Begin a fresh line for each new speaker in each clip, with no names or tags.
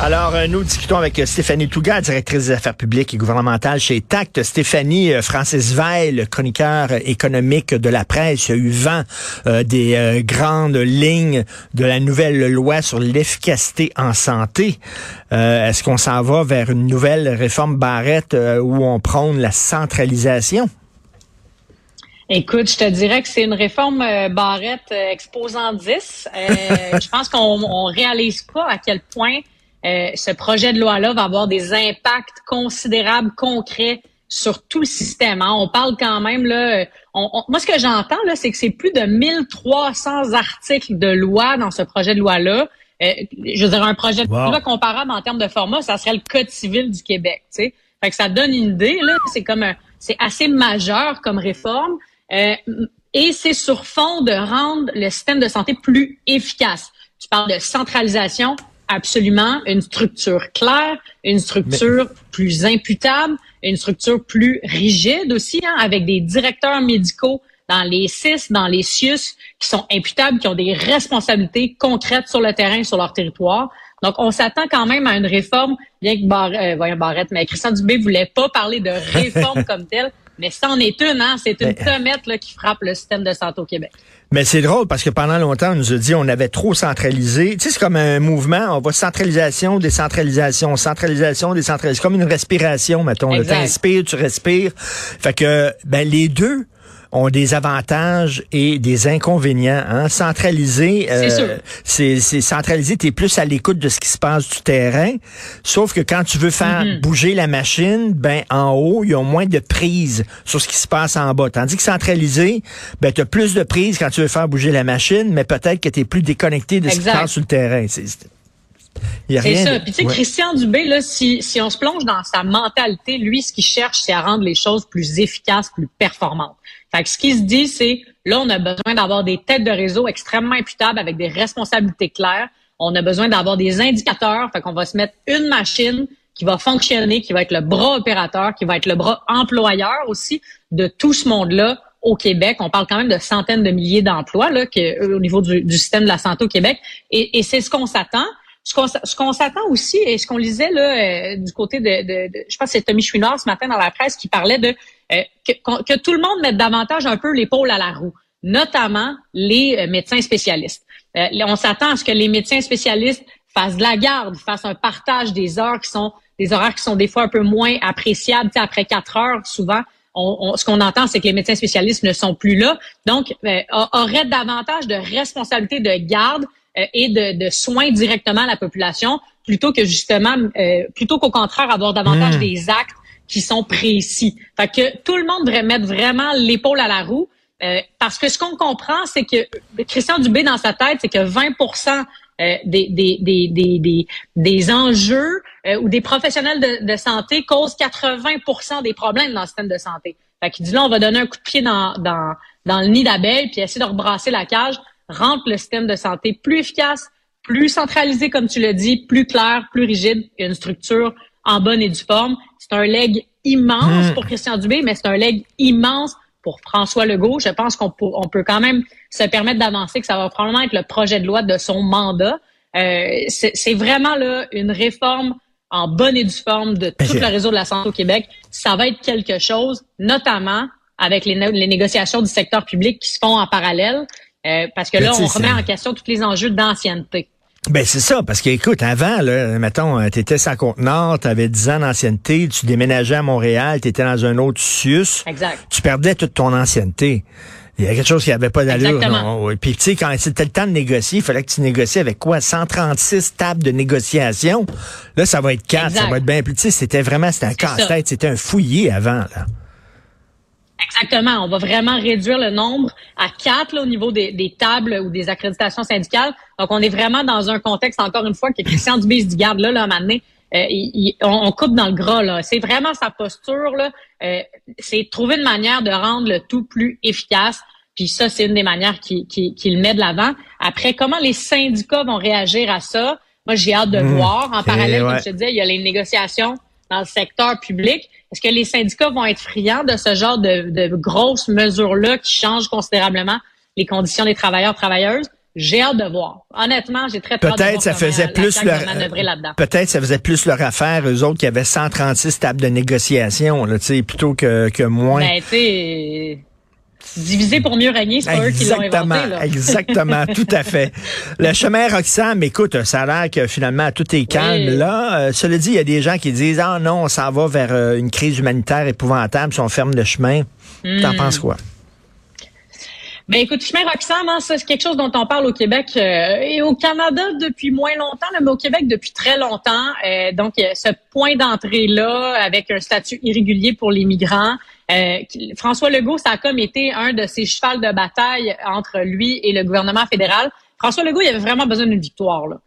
Alors, euh, nous discutons avec Stéphanie Touga, directrice des affaires publiques et gouvernementales chez TACT. Stéphanie, euh, Francis Veil, chroniqueur économique de la presse, a eu vent euh, des grandes lignes de la nouvelle loi sur l'efficacité en santé. Est-ce qu'on s'en va vers une nouvelle réforme Barrette où on prône la centralisation?
Écoute, je te dirais que c'est une réforme Barrette exposant 10. je pense qu'on on réalise pas à quel point euh, ce projet de loi-là va avoir des impacts considérables, concrets sur tout le système. Hein. On parle quand même là. moi, ce que j'entends là, c'est que c'est plus de 1300 articles de loi dans ce projet de loi-là. Euh, je veux dire, un projet de loi comparable en termes de format, ça serait le Code civil du Québec. Tu sais, fait que ça donne une idée là. C'est comme c'est assez majeur comme réforme. Euh, et c'est sur fond de rendre le système de santé plus efficace. Tu parles de centralisation, absolument une structure claire, une structure plus imputable, une structure plus rigide aussi, hein, avec des directeurs médicaux dans les CIS, dans les CIUS, qui sont imputables, qui ont des responsabilités concrètes sur le terrain, sur leur territoire. Donc, on s'attend quand même à une réforme, bien que euh, voyons Barrette, mais Christian Dubé voulait pas parler de réforme comme telle, mais c'en est une, hein, c'est une comète là, qui frappe le système de santé au Québec.
Mais c'est drôle parce que pendant longtemps, on nous a dit on avait trop centralisé. Tu sais, c'est comme un mouvement, on va centralisation, décentralisation, centralisation, décentralisation, comme une respiration, mettons. Tu inspires, tu respires. Fait que ben les deux ont des avantages et des inconvénients. Hein. Centraliser, euh, c'est centralisé, tu es plus à l'écoute de ce qui se passe du terrain. Sauf que quand tu veux faire mm-hmm. bouger la machine, ben en haut, il y a moins de prise sur ce qui se passe en bas. Tandis que centralisé, ben tu as plus de prise quand tu veux faire bouger la machine, mais peut-être que tu es plus déconnecté de ce qui se passe sur le terrain. C'est
ça. Puis tu sais, Christian Dubé, là, si, si on se plonge dans sa mentalité, lui, ce qu'il cherche, c'est à rendre les choses plus efficaces, plus performantes. Fait que ce qui se dit, c'est là, on a besoin d'avoir des têtes de réseau extrêmement imputables avec des responsabilités claires. On a besoin d'avoir des indicateurs. Fait qu'on va se mettre une machine qui va fonctionner, qui va être le bras opérateur, qui va être le bras employeur aussi de tout ce monde-là au Québec. On parle quand même de centaines de milliers d'emplois là, euh, au niveau du, système de la santé au Québec. Et, et c'est ce qu'on s'attend. Ce qu'on s'attend aussi, et ce qu'on lisait là, euh, du côté de, je pense que c'est Tommy Chouinard ce matin dans la presse qui parlait de euh, que, tout le monde mette davantage un peu l'épaule à la roue, notamment les euh, médecins spécialistes. On s'attend à ce que les médecins spécialistes fassent de la garde, fassent un partage des heures qui sont des horaires qui sont des fois un peu moins appréciables. après quatre heures, souvent, ce qu'on entend, c'est que les médecins spécialistes ne sont plus là. Donc, euh, auraient davantage de responsabilités de garde et de, de, soins directement à la population, plutôt que justement, plutôt qu'au contraire avoir davantage hmm. des actes qui sont précis. Fait que tout le monde devrait mettre vraiment l'épaule à la roue. Euh, parce que ce qu'on comprend, c'est que Christian Dubé, dans sa tête, c'est que 20% euh, des, des, des, des, des enjeux euh, ou des professionnels de, de, santé causent 80% des problèmes dans le système de santé. Fait qu'il dit là, on va donner un coup de pied dans, dans, dans le nid d'abeilles puis essayer de rebrasser la cage, rendre le système de santé plus efficace, plus centralisé, comme tu l'as dit, plus clair, plus rigide, une structure en bonne et due forme. C'est un leg immense hmm. pour Christian Dubé, mais c'est un leg immense pour François Legault. Je pense qu'on peut, on peut quand même se permettre d'avancer que ça va probablement être le projet de loi de son mandat. Euh, c'est vraiment là une réforme en bonne et due forme de tout le réseau de la santé au Québec. Ça va être quelque chose, notamment avec les, les négociations du secteur public qui se font en parallèle, euh, parce que là, on remet en question tous les enjeux d'ancienneté.
Ben c'est ça, parce que écoute, avant, là, mettons, euh, t'étais sans tu t'avais 10 ans d'ancienneté, tu déménageais à Montréal, t'étais dans un autre SUS.
Exact.
Tu perdais toute ton ancienneté. Il y a quelque chose qui avait pas d'allure. Non? Puis tu sais, quand c'était le temps de négocier, il fallait que tu négocies avec quoi? 136 tables de négociation? Là, ça va être 4, ça va être bien plus. Tu sais, c'était vraiment, c'était un casse-tête, c'était un fouillis avant, là.
Exactement. On va vraiment réduire le nombre à quatre au niveau des, tables ou des accréditations syndicales. Donc, on est vraiment dans un contexte, encore une fois, que Christian Dubé se dit, garde là, là, maintenant, euh, on, coupe dans le gras. là. C'est vraiment sa posture. là. Euh, c'est trouver une manière de rendre le tout plus efficace. Puis ça, c'est une des manières qu'il qui, qui met de l'avant. Après, comment les syndicats vont réagir à ça? Moi, j'ai hâte de mmh. voir. En parallèle, comme je te disais, il y a les négociations dans le secteur public. Est-ce que les syndicats vont être friands de ce genre de, de grosses mesures-là qui changent considérablement les conditions des travailleurs travailleuses? J'ai hâte de voir. Honnêtement, j'ai très
peur Peut-être ça faisait plus leur Peut-être ça faisait plus leur affaire eux autres qui avaient 136 tables de négociation là, plutôt que que moins.
Ben, diviser pour mieux régner, c'est pas eux qui l'ont inventé. Là.
Exactement, tout à fait. Le chemin Roxham, écoute, ça a l'air que finalement tout est calme là. Euh, cela dit, il y a des gens qui disent ah non, on s'en va vers euh, une crise humanitaire épouvantable si on ferme le chemin. T'en hmm. penses quoi?
Ben écoute, chemin Roxham, hein, c'est quelque chose dont on parle au Québec euh, et au Canada depuis moins longtemps, mais au Québec depuis très longtemps. Euh, donc, ce point d'entrée-là avec un statut irrégulier pour les migrants. Euh, François Legault, ça a comme été un de ses chevals de bataille entre lui et le gouvernement fédéral. François Legault, il avait vraiment besoin d'une victoire. Là.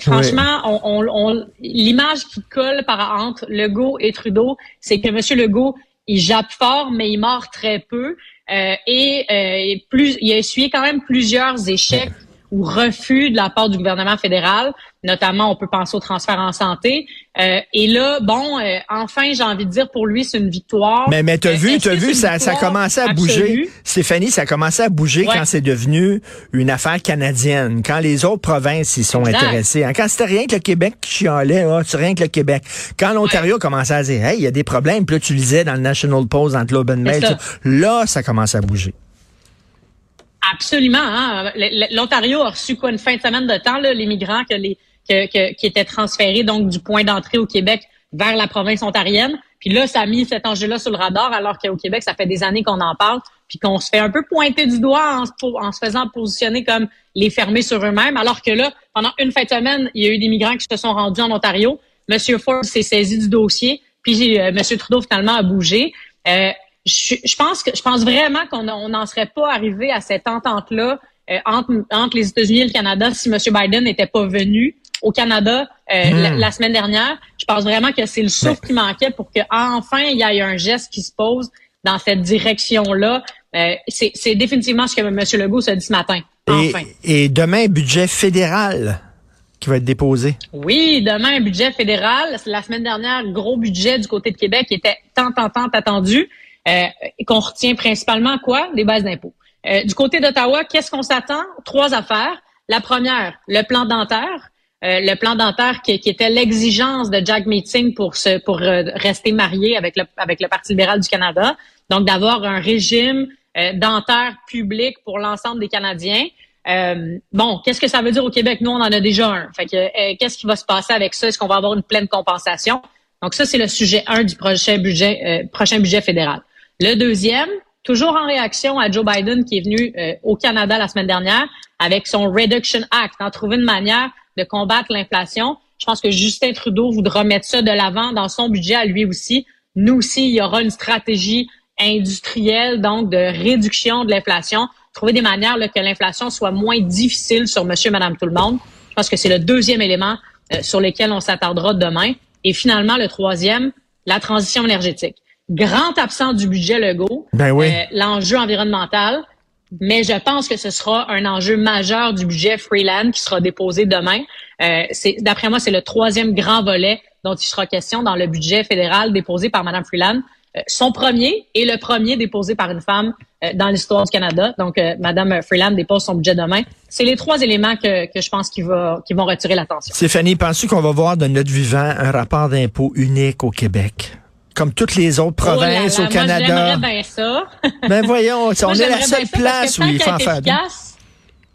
franchement, on, on, l'image qui colle par entre Legault et Trudeau, c'est que M. Legault, il jappe fort, mais il mord très peu. Euh, et, euh, plus, il a essuyé quand même plusieurs échecs ou refus de la part du gouvernement fédéral. Notamment, on peut penser au transfert en santé. Euh, et là, bon, euh, enfin, j'ai envie de dire, pour lui, c'est une victoire.
Mais, mais t'as vu, t'as vu, ça, ça a commencé à bouger. Stéphanie, ça a commencé à bouger quand c'est devenu une affaire canadienne. Quand les autres provinces y sont intéressées. Hein, quand c'était rien que le Québec qui chialait, oh, c'est rien que le Québec. Quand l'Ontario a commencé à dire, hey, il y a des problèmes, puis là, tu lisais dans le National Post, dans le Globe and Mail, là, ça commence à bouger.
Absolument. Hein. L'Ontario a reçu quoi une fin de semaine de temps, les migrants qui étaient transférés donc du point d'entrée au Québec vers la province ontarienne. Puis là, ça a mis cet enjeu-là sur le radar, alors qu'au Québec, ça fait des années qu'on en parle, puis qu'on se fait un peu pointer du doigt en, en se faisant positionner comme les fermés sur eux-mêmes, alors que là, pendant une fin de semaine, il y a eu des migrants qui se sont rendus en Ontario. Monsieur Ford s'est saisi du dossier, puis euh, Monsieur Trudeau finalement a bougé. Euh, je, pense que je pense vraiment qu'on n'en serait pas arrivé à cette entente-là euh, entre, entre, les États-Unis et le Canada si M. Biden n'était pas venu au Canada euh, hmm. la, semaine dernière. Je pense vraiment que c'est le souffle qui manquait pour qu'enfin il y ait un geste qui se pose dans cette direction-là. Euh, c'est définitivement ce que M. Legault s'est dit ce matin. Enfin.
Et, demain, budget fédéral qui va être déposé.
Oui, demain, un budget fédéral. La semaine dernière, gros budget du côté de Québec qui était tant, tant, tant attendu. Euh, qu'on retient principalement quoi? Des bases d'impôts. Euh, du côté d'Ottawa, qu'est-ce qu'on s'attend? Trois affaires. La première, le plan dentaire. Euh, le plan dentaire qui, était l'exigence de Jack Meeting pour se, pour rester marié avec le, avec le Parti libéral du Canada. Donc, d'avoir un régime dentaire public pour l'ensemble des Canadiens. bon, qu'est-ce que ça veut dire au Québec? Nous, on en a déjà un. Qu'est-ce qui va se passer avec ça? Est-ce qu'on va avoir une pleine compensation? Donc, ça, c'est le sujet 1 du prochain budget, prochain budget fédéral. Le deuxième, toujours en réaction à Joe Biden qui est venu euh, au Canada la semaine dernière avec son Reduction Act, en trouver une manière de combattre l'inflation. Je pense que Justin Trudeau voudra mettre ça de l'avant dans son budget à lui aussi. Nous aussi, il y aura une stratégie industrielle, donc de réduction de l'inflation, trouver des manières là, que l'inflation soit moins difficile sur monsieur, madame, tout le monde. Je pense que c'est le deuxième élément euh, sur lequel on s'attardera demain. Et finalement, le troisième, la transition énergétique grand absent du budget Legault.
Ben oui. Euh,
l'enjeu environnemental. Mais je pense que ce sera un enjeu majeur du budget Freeland qui sera déposé demain. Euh, d'après moi, c'est le troisième grand volet dont il sera question dans le budget fédéral déposé par Mme Freeland. Euh, son premier et le premier déposé par une femme euh, dans l'histoire du Canada. Donc, Mme Freeland dépose son budget demain. C'est les trois éléments que, que je pense qui, va, qui vont retirer l'attention.
Stéphanie, penses-tu qu'on va voir de notre vivant un rapport d'impôt unique au Québec? Comme toutes les autres oh provinces au Canada.
Moi, bien ça.
ben voyons, on est la seule place où il faut en faire.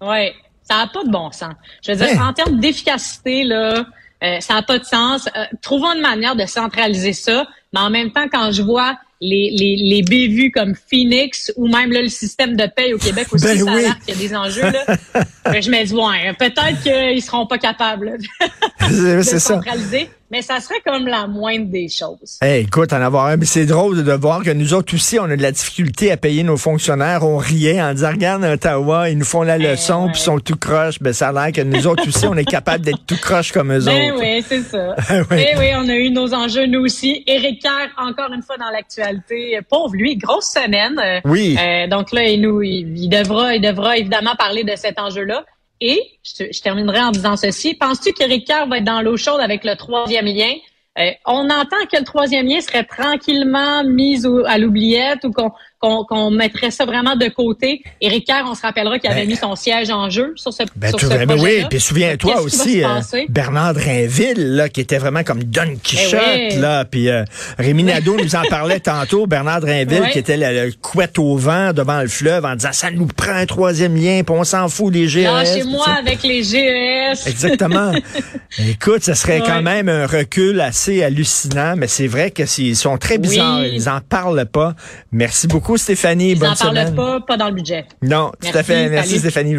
Oui, ça n'a pas de bon sens. Je veux dire, en termes d'efficacité, là, euh, ça n'a pas de sens. Euh, trouvons une manière de centraliser ça, mais en même temps, quand je vois les, les, les bévues comme Phoenix ou même là, le système de paye au Québec aussi, ben ça a qu'il y a des enjeux. Là. je me dis, ouais, peut-être qu'ils seront pas capables de centraliser mais ça serait comme la moindre des choses.
Hey, écoute, en avoir un, mais c'est drôle de voir que nous autres aussi, on a de la difficulté à payer nos fonctionnaires. On riait en disant, regarde Ottawa, ils nous font la eh leçon, puis ils sont tout croche. Ben, ça a l'air que nous autres aussi, on est capable d'être tout croche comme eux
ben
autres.
oui, c'est ça. Ben oui. oui, on a eu nos enjeux, nous aussi. Éric Kerr, encore une fois dans l'actualité. Pauvre lui, grosse semaine.
Oui.
Euh, donc là, il, nous, il, devra, il devra évidemment parler de cet enjeu-là. Et je, terminerai en disant ceci. Penses-tu que Kerr va être dans l'eau chaude avec le troisième lien? Euh, on entend que le troisième lien serait tranquillement mis à l'oubliette ou qu'on qu'on mettrait ça vraiment de côté. Éric Kerr, on se rappellera qu'il avait ben, mis son siège en jeu sur ce, ben, sur ce ben
Oui, puis souviens-toi aussi, euh, Bernard Drinville, là, qui était vraiment comme Don Quichotte, là, puis euh, Rémi Nadeau nous en parlait tantôt, Bernard Drinville, qui était le, couette au vent devant le fleuve en disant, ça nous prend un troisième lien, puis on s'en fout des GES.
chez moi avec les GES.
Exactement. Écoute, ce serait quand même un recul assez hallucinant, mais c'est vrai que ils sont très bizarres, ils en parlent pas. Merci beaucoup Stéphanie. Bonne
Ils n'en parlent pas, pas dans le budget.
Non, tout à fait. Merci Stéphanie